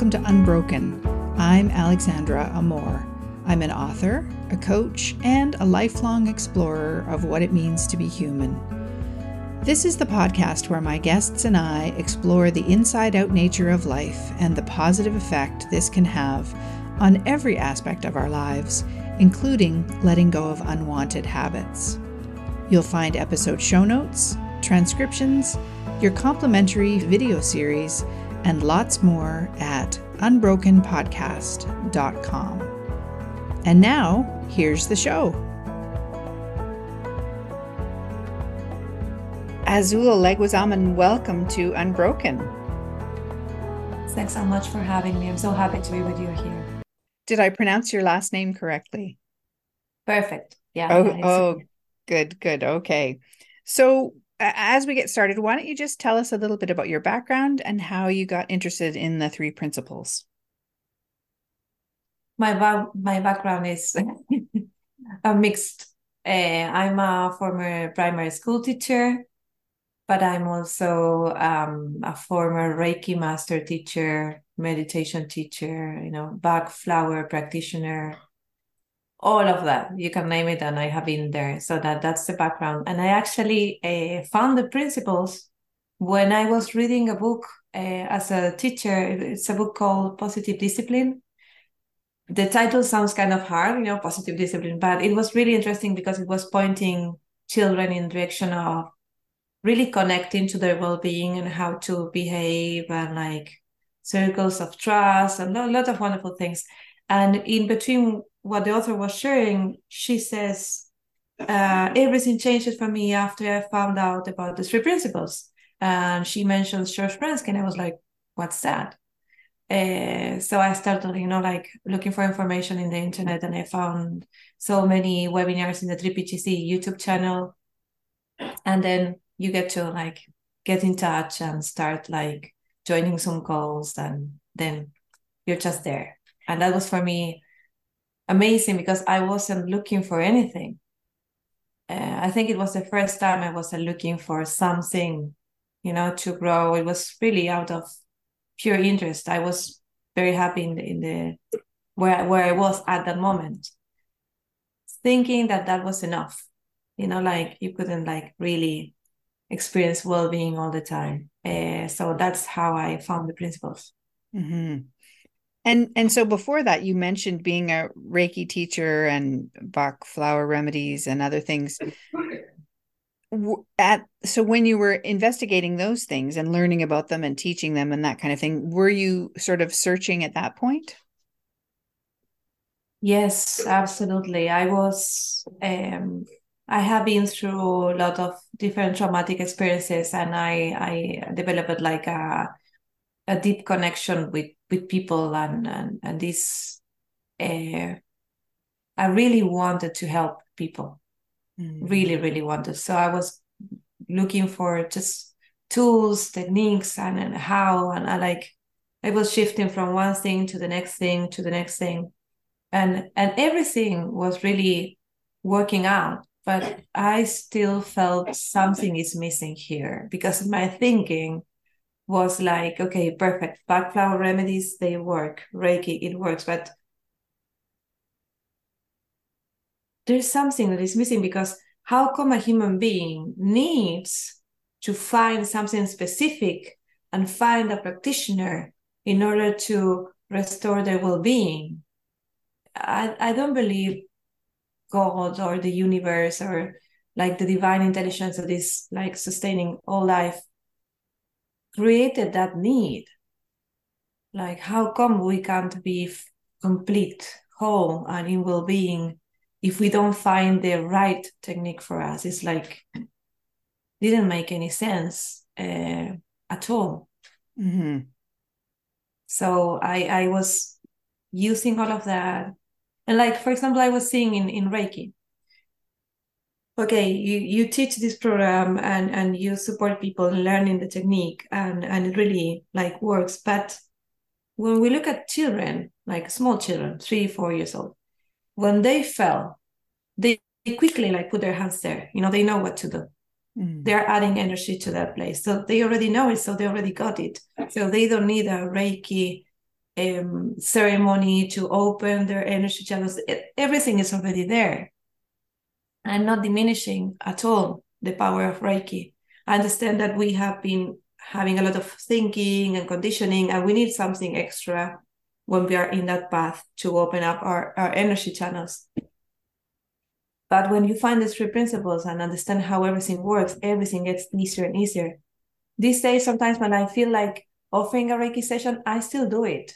welcome to Unbroken. I'm Alexandra Amor. I'm an author, a coach, and a lifelong explorer of what it means to be human. This is the podcast where my guests and I explore the inside out nature of life and the positive effect this can have on every aspect of our lives, including letting go of unwanted habits. You'll find episode show notes, transcriptions, your complimentary video series, and lots more at unbrokenpodcast.com. And now, here's the show. Azul Leguizamon, welcome to Unbroken. Thanks so much for having me. I'm so happy to be with you here. Did I pronounce your last name correctly? Perfect. Yeah. Oh, yeah, oh good, good. Okay. So, as we get started, why don't you just tell us a little bit about your background and how you got interested in the three principles? My ba- my background is a mixed. Uh, I'm a former primary school teacher, but I'm also um, a former Reiki master teacher, meditation teacher, you know, Bach flower practitioner, all of that you can name it and i have been there. So that that's the background. And i actually uh, found the principles when i was reading a book uh, as a teacher. It's a book called positive discipline. The title sounds kind of hard you know positive discipline but it was really interesting because it was pointing children in direction of really connecting to their well-being and how to behave and like circles of trust and a lot of wonderful things. And in between what the author was sharing, she says, uh, everything changed for me after I found out about the three principles. And she mentions George Pransky, and I was like, what's that? Uh, so I started, you know, like looking for information in the internet, and I found so many webinars in the 3PGC YouTube channel. And then you get to like get in touch and start like joining some calls, and then you're just there. And that was for me amazing because I wasn't looking for anything. Uh, I think it was the first time I wasn't looking for something, you know, to grow. It was really out of pure interest. I was very happy in the, in the where where I was at that moment, thinking that that was enough. You know, like you couldn't like really experience well being all the time. Uh, so that's how I found the principles. Mm-hmm. And and so before that, you mentioned being a Reiki teacher and Bach flower remedies and other things. At so when you were investigating those things and learning about them and teaching them and that kind of thing, were you sort of searching at that point? Yes, absolutely. I was. Um, I have been through a lot of different traumatic experiences, and I I developed like a a deep connection with with people and and, and this uh, i really wanted to help people. Mm. really really wanted. So i was looking for just tools techniques and, and how and i like i was shifting from one thing to the next thing to the next thing. And and everything was really working out but i still felt something is missing here because my thinking was like, okay, perfect. Bach flower remedies, they work. Reiki, it works. But there's something that is missing because how come a human being needs to find something specific and find a practitioner in order to restore their well-being? I, I don't believe God or the universe or like the divine intelligence that is like sustaining all life created that need. Like how come we can't be complete whole and in well-being if we don't find the right technique for us? It's like didn't make any sense uh, at all. Mm-hmm. so i i was using all of that. And like for example i was seeing in in reiki okay you you teach this program and and you support people in learning the technique and and it really like works but when we look at children like small children three four years old when they fell they quickly like put their hands there you know they know what to do mm. they're adding energy to that place so they already know it so they already got it so they don't need a reiki um, ceremony to open their energy channels. It, everything is already there. I'm not diminishing at all the power of Reiki. I understand that we have been having a lot of thinking and conditioning, and we need something extra when we are in that path to open up our, our energy channels. But when you find these three principles and understand how everything works, everything gets easier and easier. These days, sometimes when I feel like offering a Reiki session, I still do it.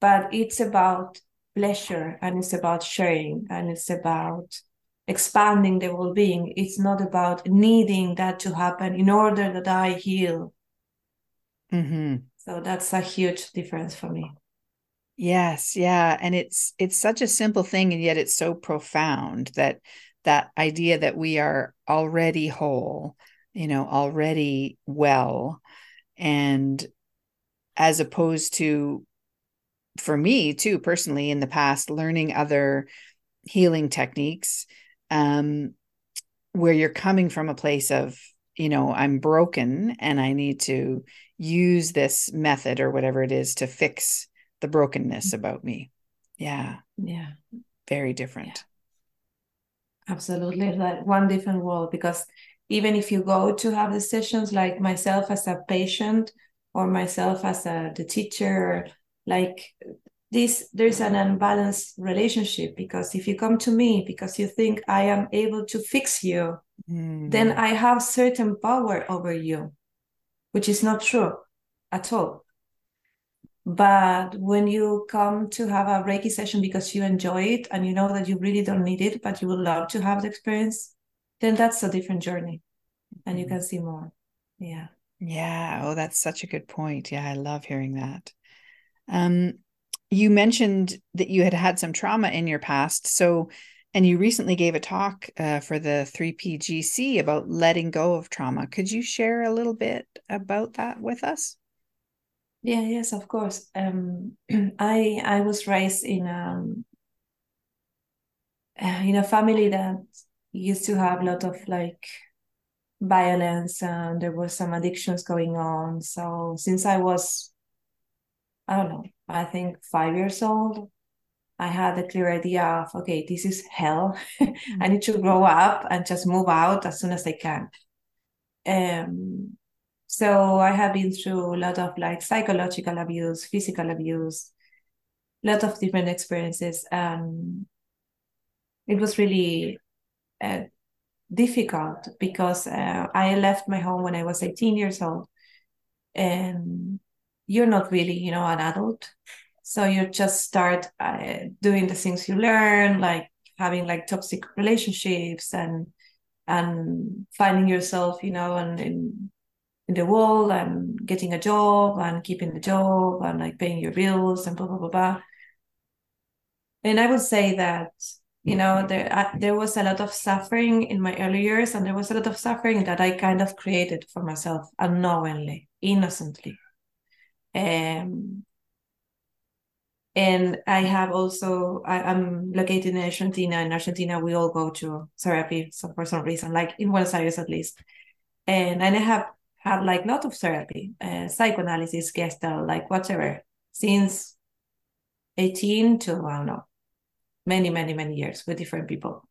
But it's about pleasure and it's about sharing and it's about expanding the well-being. It's not about needing that to happen in order that I heal. Mm-hmm. So that's a huge difference for me. Yes, yeah, and it's it's such a simple thing and yet it's so profound that that idea that we are already whole, you know, already well and as opposed to for me too personally in the past learning other healing techniques um where you're coming from a place of you know i'm broken and i need to use this method or whatever it is to fix the brokenness mm-hmm. about me. Yeah. Yeah. Very different. Yeah. absolutely. Like one different world because even if you go to have the sessions like myself as a patient or myself as a the teacher like this there's an unbalanced relationship because if you come to me because you think i am able to fix you mm. then i have certain power over you which is not true at all. But when you come to have a reiki session because you enjoy it and you know that you really don't need it but you would love to have the experience then that's a different journey and you mm. can see more. Yeah. Yeah. Oh that's such a good point. Yeah i love hearing that. Um you mentioned that you had had some trauma in your past. So, and you recently gave a talk uh, for the 3PGC about letting go of trauma. Could you share a little bit about that with us? Yeah, yes, of course. Um, I I was raised in um uh, in a family that used to have a lot of like violence and there was some addictions going on. So since I was I don't know, I think five years old, I had a clear idea of, okay, this is hell. I need to grow up and just move out as soon as I can. Um, so I have been through a lot of like psychological abuse, physical abuse, a lot of different experiences. And it was really uh, difficult because uh, I left my home when I was 18 years old. And you're not really you know an adult. So you just start uh, doing the things you learn like having like toxic relationships and and finding yourself you know and in in the world and getting a job and keeping the job and like paying your bills and blah blah blah blah. And i would say that you know there there was a lot of suffering in my early years and there was a lot of suffering that i kind of created for myself unknowingly innocently um, and I have also, I, am located in Argentina. In Argentina, we all go to therapy so for some reason, like in Buenos Aires at least. And, and I have had like a lot of therapy, uh, psychoanalysis, gestalt, like whatever, since 18 to, I don't know, many, many, many years with different people.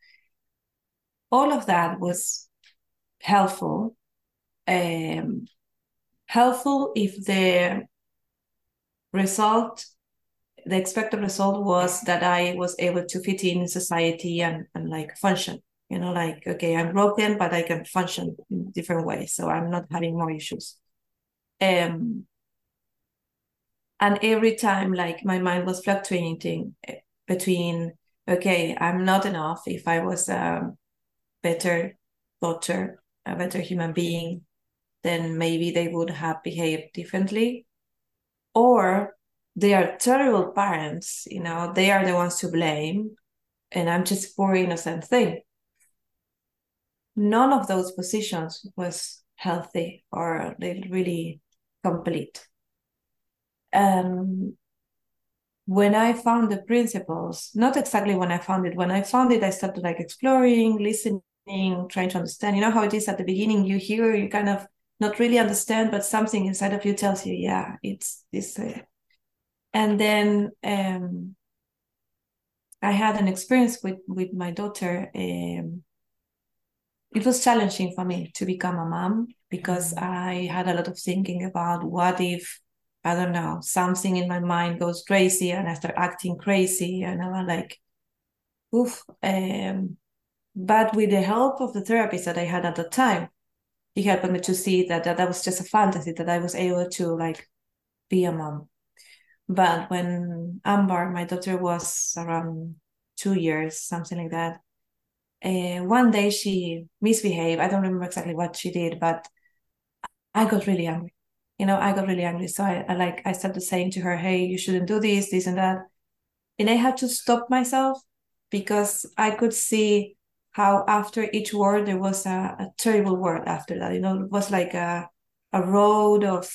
All of that was helpful. Um, helpful if the result the expected result was that I was able to fit in society and, and like function. You know, like, okay, I'm broken, but I can function in different ways. So I'm not having more issues. Um, and every time, like, my mind was fluctuating eh, between, okay, I'm not enough. If I was a better daughter, a better human being, then maybe they would have behaved differently or they are terrible parents you know they are the ones to blame and i'm just poor innocent thing. None of those positions was healthy or really complete. Um when i found the principles not exactly when i found it when i found it i started like exploring listening trying to understand you know how it is at the beginning you hear you kind of not really understand, but something inside of you tells you, yeah, it's this. Uh, and then um, I had an experience with with my daughter. Um, it was challenging for me to become a mom because mm-hmm. I had a lot of thinking about what if I don't know something in my mind goes crazy and I start acting crazy and I'm like, oof. Um, but with the help of the therapist that I had at the time, he helped me to see that, that that was just a fantasy that I was able to like be a mom. But when Amber, my daughter, was around two years, something like that, uh, one day she misbehaved. I don't remember exactly what she did, but I got really angry. You know, I got really angry. So I, I like I started saying to her, "Hey, you shouldn't do this, this, and that," and I had to stop myself because I could see how after each war there was a, a terrible war after that. You know, it was like a a road of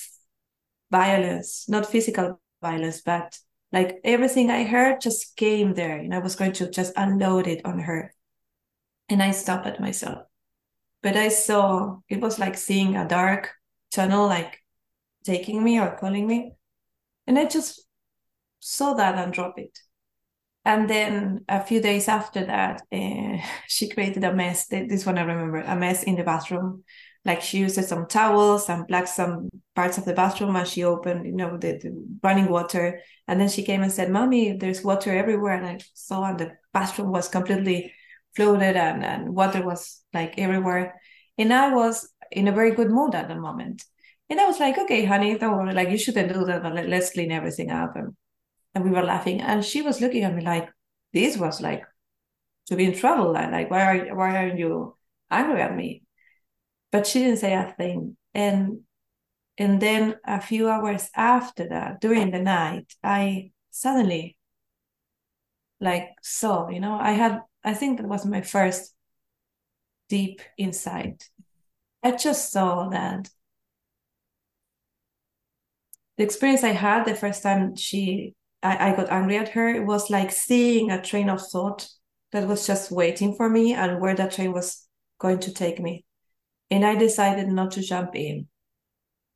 violence, not physical violence, but like everything I heard just came there, and I was going to just unload it on her. And I stopped at myself. But I saw it was like seeing a dark tunnel, like taking me or calling me. And I just saw that and dropped it. And then a few days after that, uh, she created a mess. This one I remember a mess in the bathroom. Like she used some towels and plugged some parts of the bathroom and she opened you know the, the, running water. And then she came and said mommy there's water everywhere. And i saw and the bathroom was completely flooded and, and water was like everywhere. And i was in a very good mood at the moment. And i was like okay honey don't worry. Like you shouldn't do that but let's clean everything up and, and we were laughing and she was looking at me like this was like to be in trouble like why are why are you angry at me but she didn't say a thing. And and then a few hours after that, during the night, I suddenly like saw, you know, I had I think that was my first deep insight. I just saw that the experience I had the first time she I, I got angry at her, it was like seeing a train of thought that was just waiting for me and where that train was going to take me and I decided not to jump in.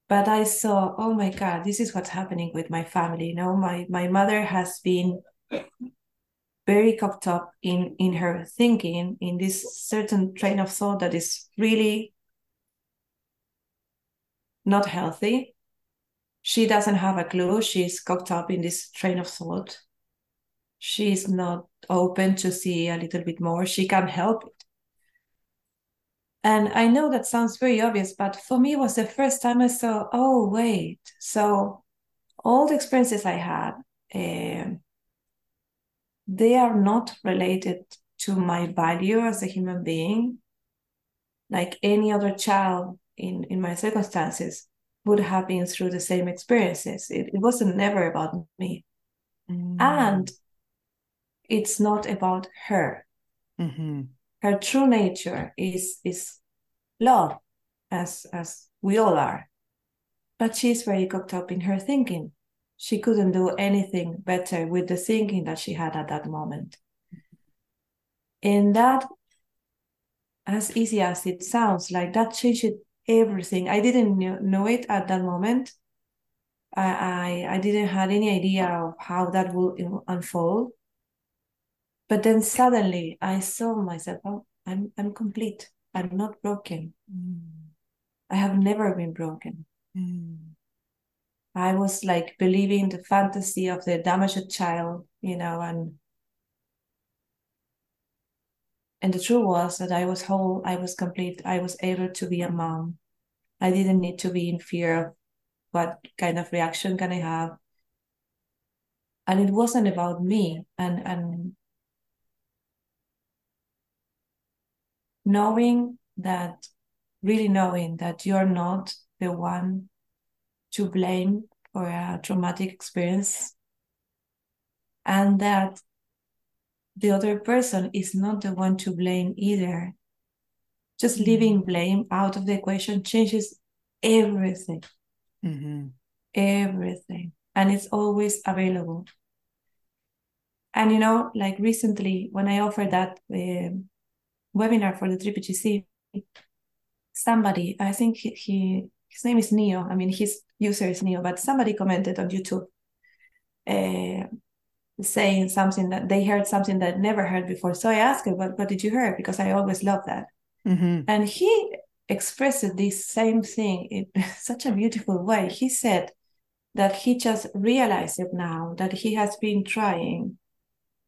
But I saw, oh my God, this is what's happening with my family. You know, my my mother has been very caught up in in her thinking in this certain train of thought that is really not healthy. She doesn't have a clue. She's caught up in this train of thought. She's not open to see a little bit more. She can't help it. And I know that sounds very obvious, but for me, it was the first time I saw, oh, wait. So all the experiences I had, uh, they are not related to my value as a human being. Like any other child in, in my circumstances would have been through the same experiences. It, it wasn't never about me. Mm. And it's not about her. Mm-hmm her true nature is is love, as as we all are. But she's very cooked up in her thinking. She couldn't do anything better with the thinking that she had at that moment. And that, as easy as it sounds, like that changed everything. I didn't know it at that moment. I, I, I didn't have any idea of how that will unfold. But then suddenly I saw myself, oh, I'm, I'm complete. I'm not broken. Mm. I have never been broken. Mm. I was like believing the fantasy of the damaged child, you know, and and the truth was that I was whole, I was complete, I was able to be a mom. I didn't need to be in fear of what kind of reaction can I have. And it wasn't about me. And and knowing that, really knowing that you're not the one to blame for a traumatic experience, and that the other person is not the one to blame either. Just mm-hmm. leaving blame out of the equation changes everything. Mm-hmm. Everything. And it's always available. And you know, like recently when I offered that uh, webinar for the GC, somebody, I think he, he his name is Neo. I mean, his user is Neo, but somebody commented on YouTube uh, saying something that they heard something that never heard before. So I asked him, "What what did you hear?" Because I always love that, Mm-hmm. and he expressed this same thing in such a beautiful way. He said that he just realized it now that he has been trying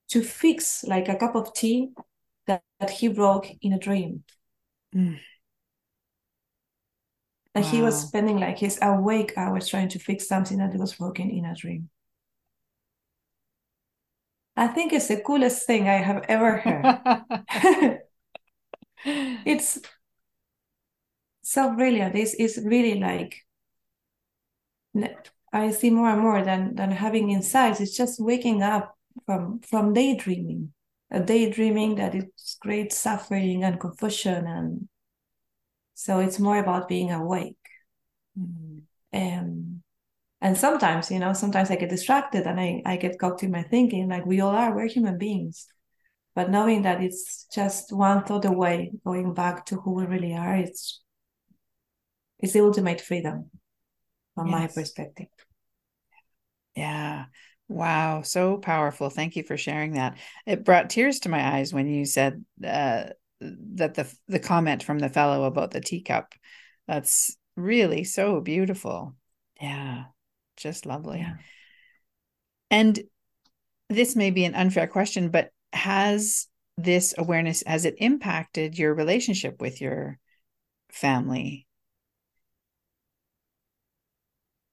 to fix like a cup of tea that, that he broke in a dream. Mm. And he was spending like his awake hours trying to fix something that was broken in a dream. I think it's the coolest thing I have ever heard. it's so brilliant. It's, it's really like I see more and more than than having insights. It's just waking up from from daydreaming, a daydreaming that is great suffering and confusion, and so it's more about being awake. Mm. Um, and sometimes, you know, sometimes I get distracted and I I get caught in my thinking. Like we all are, we're human beings. But knowing that it's just one thought away, going back to who we really are, it's it's the ultimate freedom from my perspective. Yeah. Wow. So powerful. Thank you for sharing that. It brought tears to my eyes when you said uh, that the the comment from the fellow about the teacup. That's really so beautiful. Yeah. Just lovely. Yeah. And this may be an unfair question, but has this awareness has it impacted your relationship with your family?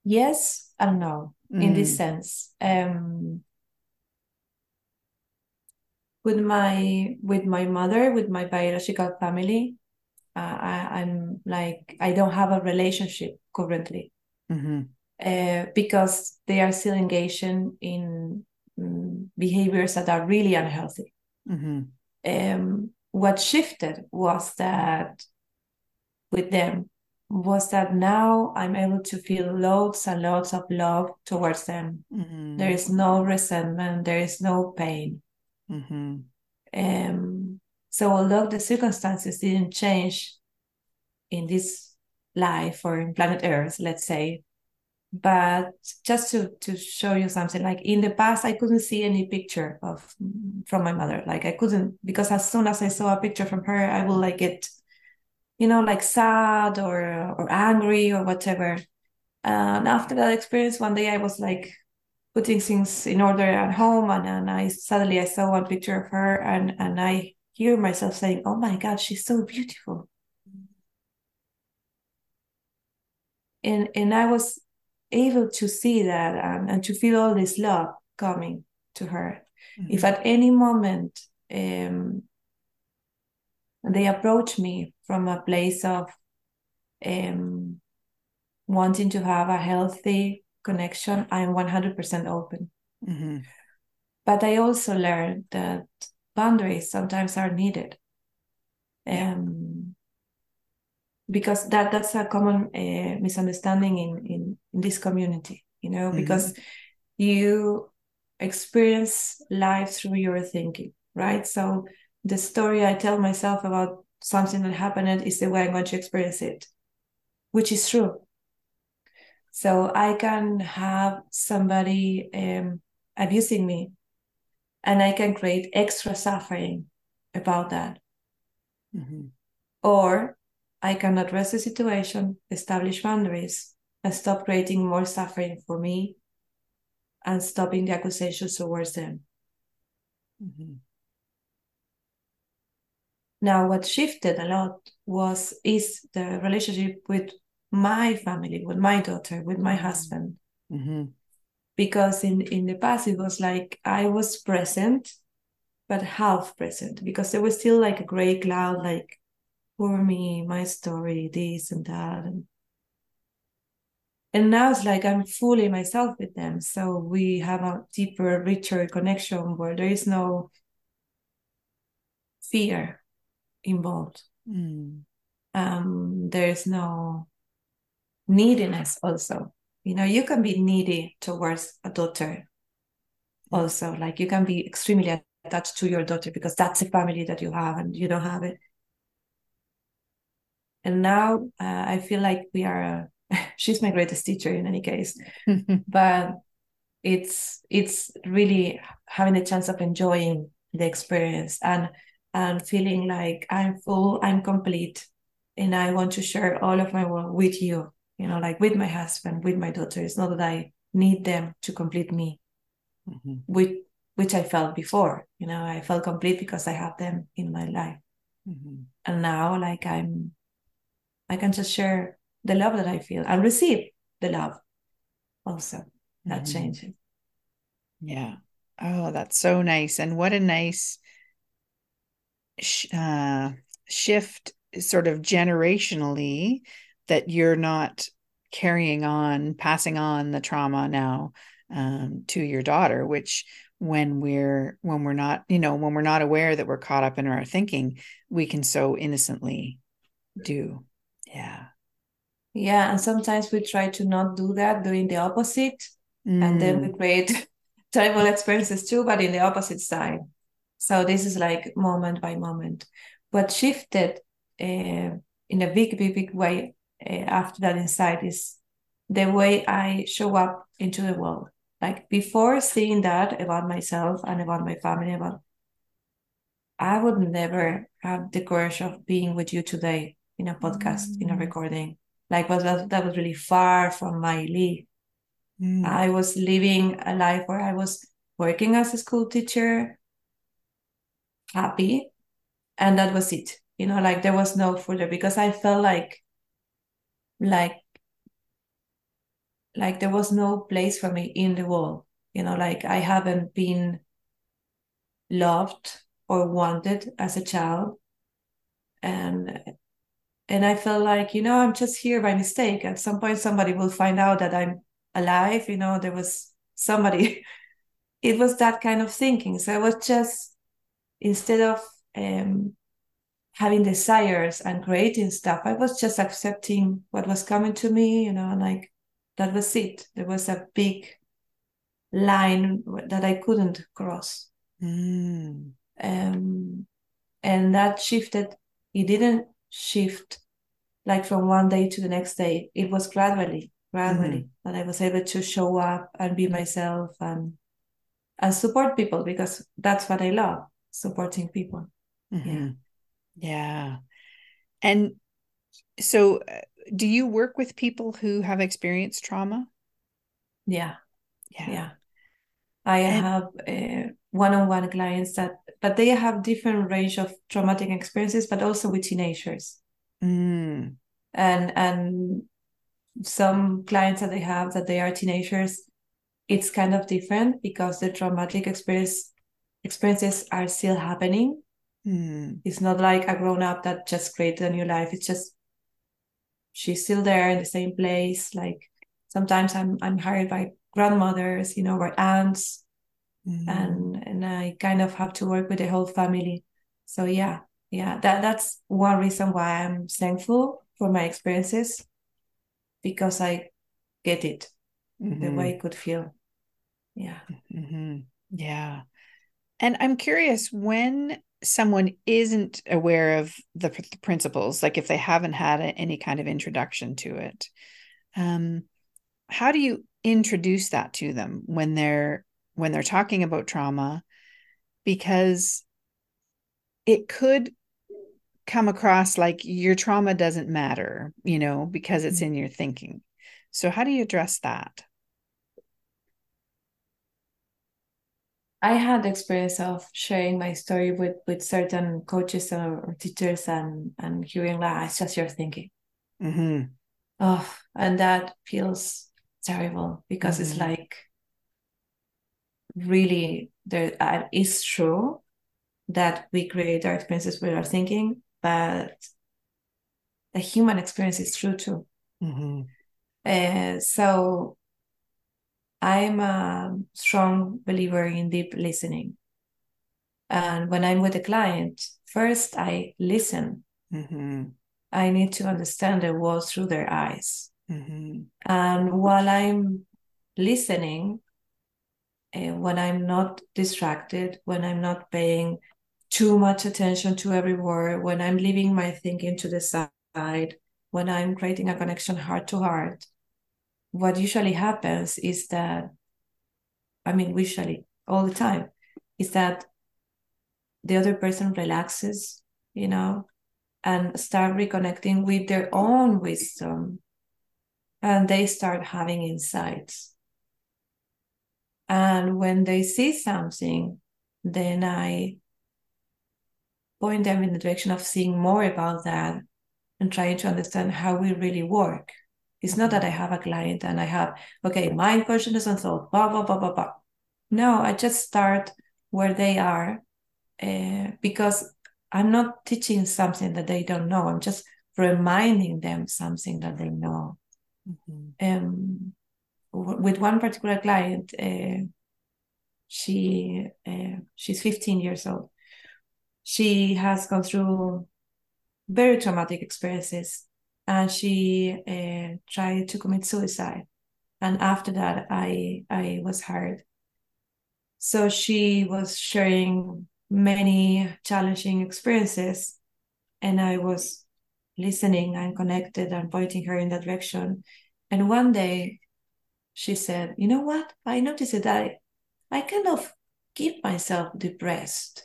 Yes and no in this Mm, sense. Um, with my with my mother, with my biological family, uh, I, I'm like I don't have a relationship currently mhm, uh, because they are still engaged in mm, behaviors that are really unhealthy. mhm, um, what shifted was that with them was that now I'm able to feel loads and loads of love towards them. mhm, There is no resentment, there is no pain. mhm, Um, so although the circumstances didn't change in this life or in planet Earth, let's say, but just to to show you something, like in the past, I couldn't see any picture of from my mother. Like I couldn't because as soon as I saw a picture from her, I would like get, you know, like sad or or angry or whatever. And after that experience, one day I was like putting things in order at home, and and I suddenly I saw one picture of her, and and I hear myself saying, "Oh my God, she's so beautiful." Mm-hmm. and and I was able to see that and, and to feel all this love coming to her. If mhm, at any moment um, they approach me from a place of um, wanting to have a healthy connection, I'm 100% open. mhm. But I also learned that boundaries sometimes are needed. Yeah. Um, because that that's a common uh, misunderstanding in, in in this community you know Mhm. because you experience life through your thinking right so the story i tell myself about something that happened is the way i'm going to experience it which is true so i can have somebody um, abusing me and i can create extra suffering about that Mhm. Or I can address the situation, establish boundaries, and stop creating more suffering for me and stopping the accusations towards them. Mhm. Now, what shifted a lot was is the relationship with my family, with my daughter, with my husband. Mhm. Because in, in the past it was like I was present, but half present, because there was still like a gray cloud, like for me, my story, this and that. And and now it's like I'm fully myself with them. So we have a deeper, richer connection where there is no fear involved. Mm. Um, there is no neediness also. You know, you can be needy towards a daughter also. Like you can be extremely attached to your daughter because that's the family that you have and you don't have it. And now uh, I feel like we are, uh, she's my greatest teacher in any case. but it's it's really having a chance of enjoying the experience and and feeling like I'm full, I'm complete, and I want to share all of my work with you. You know, like with my husband, with my daughter. It's not that I need them to complete me, mm-hmm. with which I felt before. You know, I felt complete because I have them in my life, mm-hmm. and now like I'm, I can just share the love that I feel and receive the love also that mm-hmm. changes. Yeah. Oh, that's so nice. And what a nice uh, shift, sort of generationally, that you're not carrying on, passing on the trauma now um, to your daughter, which when we're when we're not you know when we're not aware that we're caught up in our thinking we can so innocently do yeah yeah and sometimes we try to not do that doing the opposite mm. and then we mm. create terrible experiences too, but in the opposite side. So this is like moment by moment. What shifted uh, in a big, big, big way uh, after that insight is the way I show up into the world. Like before seeing that about myself and about my family, about I would never have the courage of being with you today in a podcast, mm-hmm. in a mm. recording. Like was that, that was really far from my league. Mm. I was living a life where I was working as a school teacher, happy, and that was it. You know, like there was no further because I felt like, like, like there was no place for me in the world. You know, like I haven't been loved or wanted as a child, and and I felt like you know I'm just here by mistake. At some point, somebody will find out that I'm alive you know there was somebody. It was that kind of thinking. So i was just instead of um, having desires and creating stuff i was just accepting what was coming to me you know like that was it. There was a big line that i couldn't cross. Mm. um, and that shifted. It didn't shift like from one day to the next day. It was gradually gradually mm-hmm. and i was able to show up and be myself and and support people because that's what i love supporting people. Mm-hmm. yeah yeah. And so uh, do you work with people who have experienced trauma? Yeah. Yeah, yeah. i and- have uh, one-on-one clients that but they have different range of traumatic experiences but also with teenagers mm. and and some clients that they have that they are teenagers, it's kind of different because the traumatic experience experiences are still happening. Mm. It's not like a grown up that just created a new life. It's just she's still there in the same place. Like sometimes I'm I'm hired by grandmothers, you know, by aunts, mm. and and I kind of have to work with the whole family. So yeah, yeah, that that's one reason why I'm thankful for my experiences because I get it mm-hmm. the way I could feel. Yeah. Mm-hmm. Yeah. And I'm curious when someone isn't aware of the, the, principles, like if they haven't had a, any kind of introduction to it, um, how do you introduce that to them when they're when they're talking about trauma? Because it could come across like your trauma doesn't matter, you know, because it's in your thinking. So, how do you address that? I had the experience of sharing my story with with certain coaches or, teachers and and hearing that it's just your thinking. Mm-hmm. Oh, and that feels terrible because mm-hmm. it's like really there uh, is true that we create our experiences with our thinking, but the human experience is true too. Mm-hmm. Uh, so I'm a strong believer in deep listening. And when I'm with a client, first I listen. Mm-hmm. I need to understand the world through their eyes. Mm-hmm. And while I'm listening, uh, when I'm not distracted, when I'm not paying too much attention to every word, when I'm leaving my thinking to the side, when I'm creating a connection heart to heart, what usually happens is that I mean, visually all the time, is that the other person relaxes, you know, and start reconnecting with their own wisdom. And they start having insights. And when they see something, then I point them in the direction of seeing more about that and trying to understand how we really work. It's not that I have a client and I have, okay, mind, consciousness, and thought, blah, blah, blah, blah, blah. No, I just start where they are uh, because I'm not teaching something that they don't know. I'm just reminding them something that they know. Mm-hmm. Um, with one particular client, uh, she uh, she's 15 years old. She has gone through very traumatic experiences, and she uh, tried to commit suicide. And after that, I I was hired So she was sharing many challenging experiences, and I was listening and connected and pointing her in that direction. And one day, she said, "You know what? I noticed that I I kind of keep myself depressed.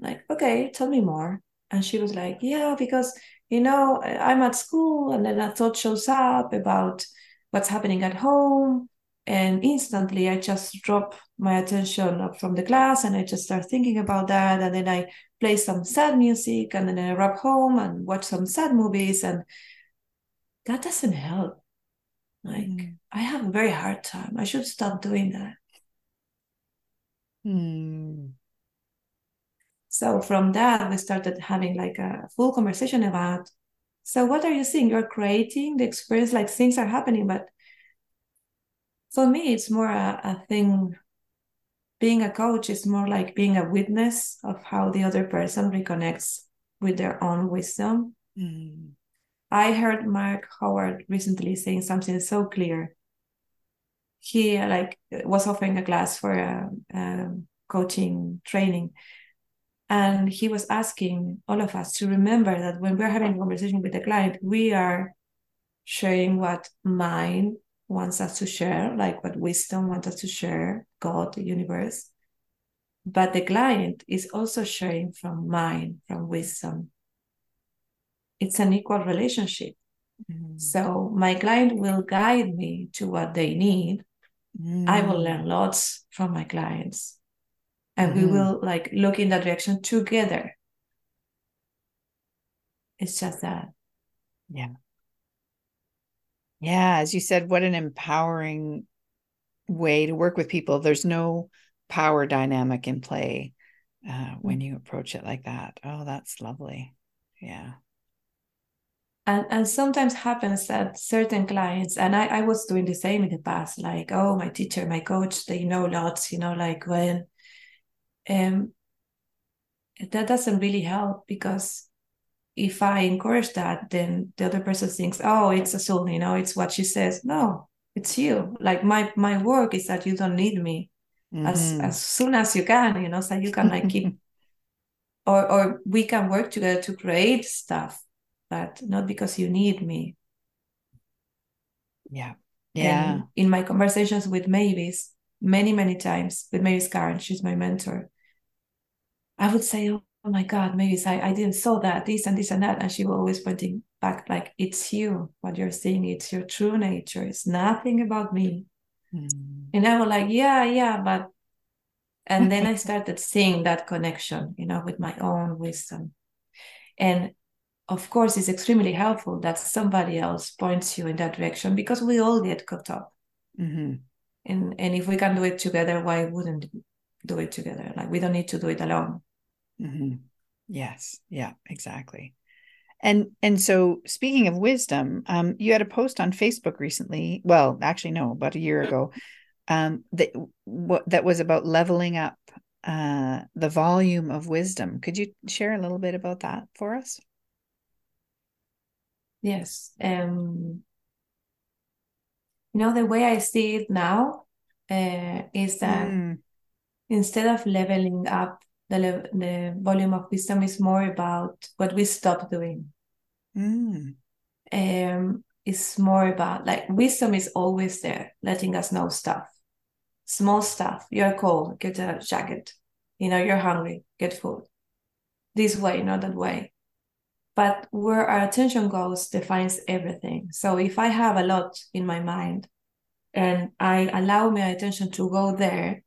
Like, okay, tell me more. And she was like, yeah, because, you know, I'm at school and then a thought shows up about what's happening at home. And instantly I just drop my attention from the class and I just start thinking about that. And then I play some sad music and then I rub home and watch some sad movies. And that doesn't help. Like, mm. I have a very hard time. I should stop doing that. Mm. So from that, we started having like a full conversation about. So what are you seeing? You're creating the experience, like things are happening, but for me, it's more a, a thing. Being a coach is more like being a witness of how the other person reconnects with their own wisdom. Mm. I heard Mark Howard recently saying something so clear. He like was offering a class for a, a coaching training, and he was asking all of us to remember that when we're having a conversation with the client, we are sharing what mind wants us to share, like what wisdom wants us to share, God, the universe. But the client is also sharing from mind, from wisdom it's an equal relationship. Mm. So my client will guide me to what they need. Mm. I will learn lots from my clients. And mm. we will like look in that direction together. It's just that. Yeah. Yeah. As you said, what an empowering way to work with people. There's no power dynamic in play uh, when you approach it like that. Oh, that's lovely. Yeah and and sometimes happens that certain clients and I, I was doing the same in the past like oh my teacher my coach they know lots you know like when um that doesn't really help because if i encourage that then the other person thinks oh it's Azul you know it's what she says. No it's you. Like my my work is that you don't need me mm-hmm. as as soon as you can you know so you can like keep or or we can work together to create stuff but not because you need me. Yeah. Yeah. And in my conversations with Mavis, many, many times with Mavis Karn, she's my mentor, I would say, Oh my God, Mavis, I, I didn't saw that, this and this and that. And she was always pointing back, like, it's you, what you're seeing, it's your true nature. It's nothing about me. Mm. And I was like, Yeah, yeah, but and then I started seeing that connection, you know, with my own wisdom. And of course, it's extremely helpful that somebody else points you in that direction because we all get caught up. Mm-hmm. And and if we can do it together, why wouldn't do it together? Like we don't need to do it alone. Mm-hmm. Yes. Yeah. Exactly. And and so speaking of wisdom, um, you had a post on Facebook recently. Well, actually, no, about a year ago, um, that what that was about leveling up uh, the volume of wisdom. Could you share a little bit about that for us? Yes. Um, you know, the way I see it now uh, is that mm. instead of leveling up, the, le- the volume of wisdom is more about what we stop doing. Mm. Um, it's more about like wisdom is always there, letting us know stuff. small stuff. You're cold, get a jacket. You know, you're hungry, get food. This way, not that way. But where our attention goes defines everything. So if I have a lot in my mind and I allow my attention to go there,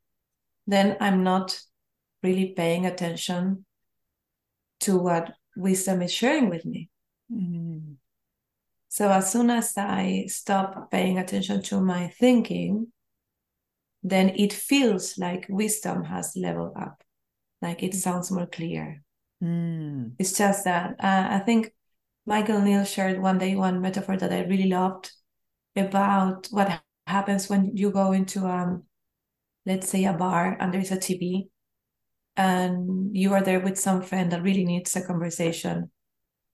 then I'm not really paying attention to what wisdom is sharing with me. Mm-hmm. So as soon as I stop paying attention to my thinking, then it feels like wisdom has leveled up, like it sounds more clear. Mm. It's just that uh, I think Michael Neill shared one day one metaphor that I really loved about what happens when you go into um let's say a bar and there's a TV and you are there with some friend that really needs a conversation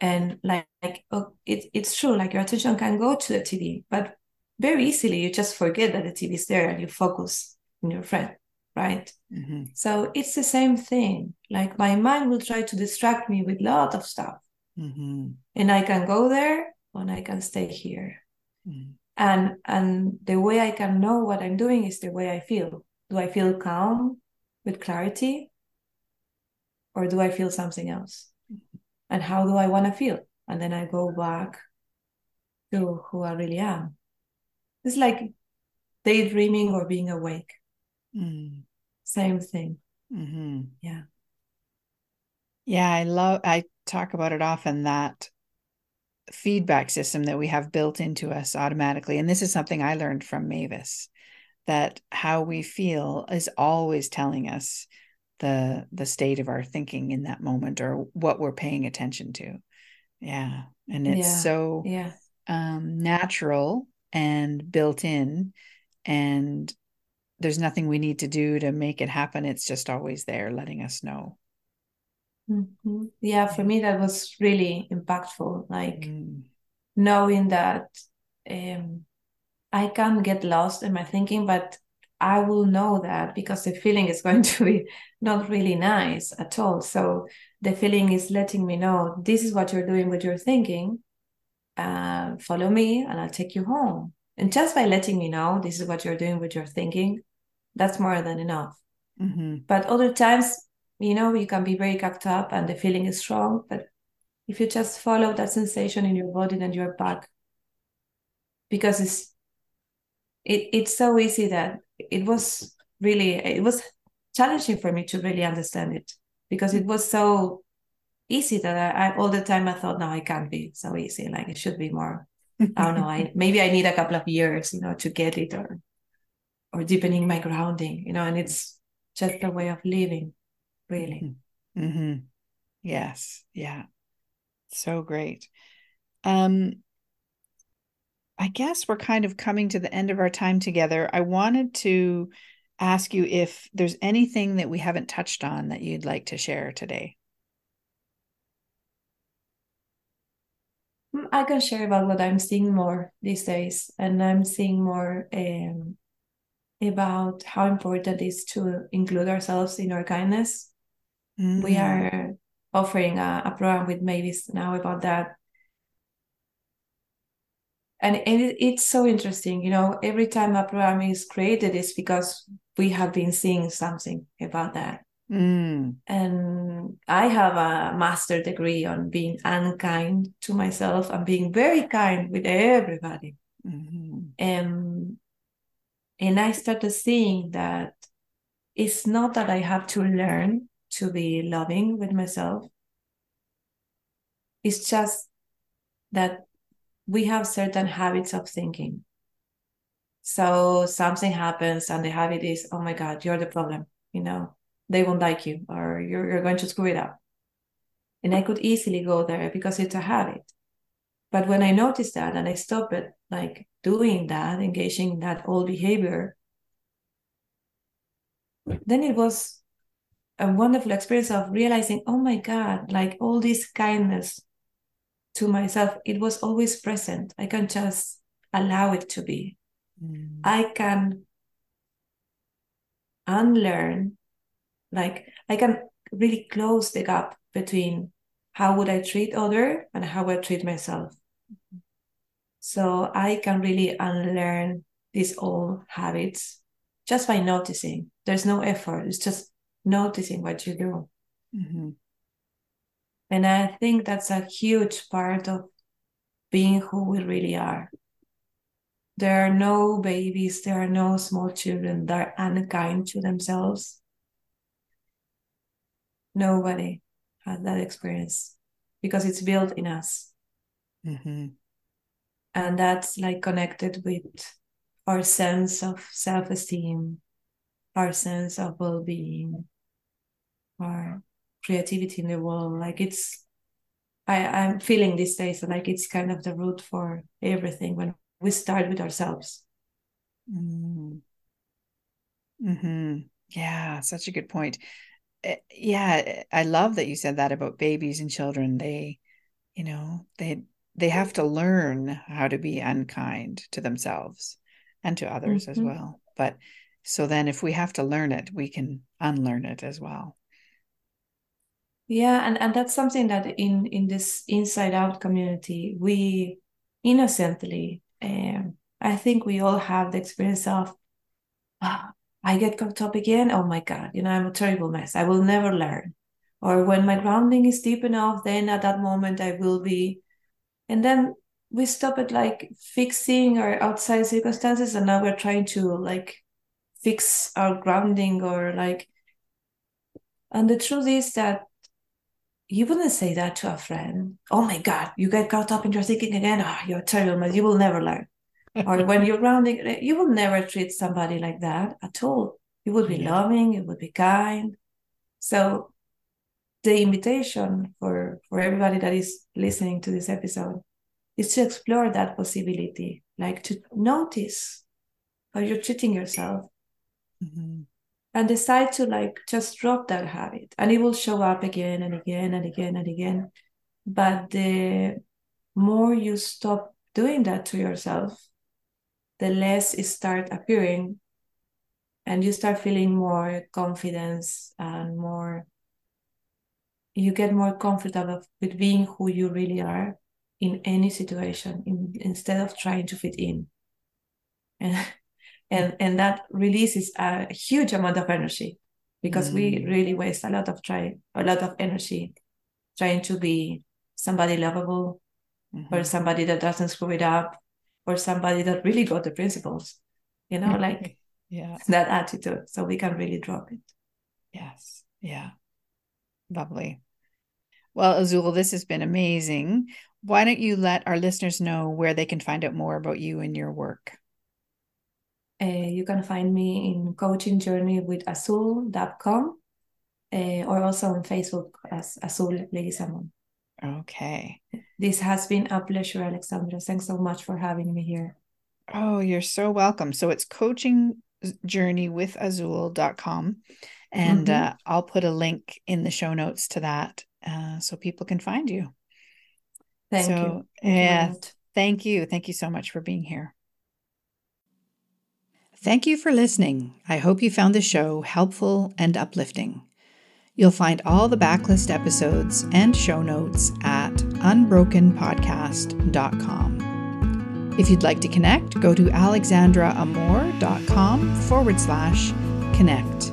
and like, like oh, it, it's true like your attention can go to the tv but very easily you just forget that the tv is there and you focus on your friend right mm-hmm. so it's the same thing like my mind will try to distract me with a lot of stuff mm-hmm. and i can go there and i can stay here mm-hmm. and and the way i can know what i'm doing is the way i feel do i feel calm with clarity or do i feel something else and how do I want to feel? And then I go back to who I really am. It's like daydreaming or being awake. Mm. Same thing. Mm-hmm. Yeah. Yeah, I love, I talk about it often that feedback system that we have built into us automatically. And this is something I learned from Mavis that how we feel is always telling us the the state of our thinking in that moment or what we're paying attention to yeah and it's yeah. so yeah um natural and built in and there's nothing we need to do to make it happen it's just always there letting us know mm-hmm. yeah for me that was really impactful like mm. knowing that um i can get lost in my thinking but I will know that because the feeling is going to be not really nice at all. So the feeling is letting me know this is what you're doing with your thinking. Uh, follow me and I'll take you home. And just by letting me know this is what you're doing with your thinking, that's more than enough. Mm-hmm. But other times, you know, you can be very cacked up and the feeling is strong. But if you just follow that sensation in your body, then you're back. Because it's it, it's so easy that it was really it was challenging for me to really understand it because it was so easy that I, I all the time I thought no I can't be so easy like it should be more I don't know I maybe I need a couple of years you know to get it or or deepening my grounding you know and it's just a way of living really mm-hmm. mm-hmm. yes yeah so great um I guess we're kind of coming to the end of our time together. I wanted to ask you if there's anything that we haven't touched on that you'd like to share today. Mm, I can share about what I'm seeing more these days, and I'm seeing more um, about how important it is to include ourselves in our kindness. Mm. We are offering a, a program with Mavis now about that and, and it, it's so interesting you know every time a program is created it's because we have been seeing something about that mm. and i have a master degree on being unkind to myself and being very kind with everybody mm-hmm. and and i started seeing that it's not that i have to learn to be loving with myself it's just that we have certain habits of thinking. So something happens and the habit is, oh my God, you're the problem. You know, they won't like you or you're, you're going to screw it up. And I could easily go there because it's a habit. But when I noticed that and I stopped it, like doing that, engaging in that old behavior, then it was a wonderful experience of realizing, oh my God, like all this kindness to myself, it was always present. I can just allow it to be. Mm. I can unlearn, like I can really close the gap between how would I treat other and how I treat myself. So I can really unlearn these old habits just by noticing. There's no effort. It's just noticing what you do. Mm-hmm. And I think that's a huge part of being who we really are. There are no babies, there are no small children that are unkind to themselves. Nobody had that experience because it's built in us. Mm-hmm. And that's like connected with our sense of self esteem, our sense of well being, our creativity in the world. Like it's, I, I'm feeling these days like it's kind of the root for everything when we start with ourselves. Mm-hmm. mm-hmm. Yeah, such a good point. Eh, yeah, I love that you said that about babies and children. They, you know, they they have to learn how to be unkind to themselves and to others mm-hmm. as well. But so then if we have to learn it, we can unlearn it as well. Yeah, and, and that's something that in in this inside out community, we innocently um, I think we all have the experience of oh, I get caught up again. Oh my God, you know, I'm a terrible mess. I will never learn. Or when my grounding is deep enough, then at that moment I will be. And then we stop at like fixing our outside circumstances and now we're trying to like fix our grounding or like and the truth is that you wouldn't say that to a friend. Oh my god you get caught up in your thinking again. Oh you're terrible you will never learn. Or when you're grounding eh, you will never treat somebody like that at all. You would be yeah. loving you would be kind. So the invitation for for everybody that is listening to this episode is to explore that possibility, like to notice how you're treating yourself. Mm-hmm. And decide to like just drop that habit and it will show up again and again and again and again. But the more you stop doing that to yourself, the less it start appearing and you start feeling more confidence and more you get more comfortable with being who you really are in any situation in, instead of trying to fit in. And and and that releases a huge amount of energy because mm. we really waste a lot of try a lot of energy trying to be somebody lovable mm-hmm. or somebody that doesn't screw it up or somebody that really got the principles you know like yeah. that attitude. So we can really drop it. Yes. Yeah lovely well azul this has been amazing why don't you let our listeners know where they can find out more about you and your work? Uh, you can find me in coaching journey with azul.com uh, or also on Facebook as Azul Leguizamon. Okay. This has been a pleasure, Alexandra. Thanks so much for having me here. Oh, you're so welcome. So it's coaching journey with azul.com. And mm-hmm. uh, I'll put a link in the show notes to that uh, so people can find you. Thank so, you. Thank yeah. You thank you. Thank you so much for being here. Thank you for listening. I hope you found the show helpful and uplifting. You'll find all the backlist episodes and show notes at unbrokenpodcast.com. If you'd like to connect, go to alexandraamor.com forward slash connect.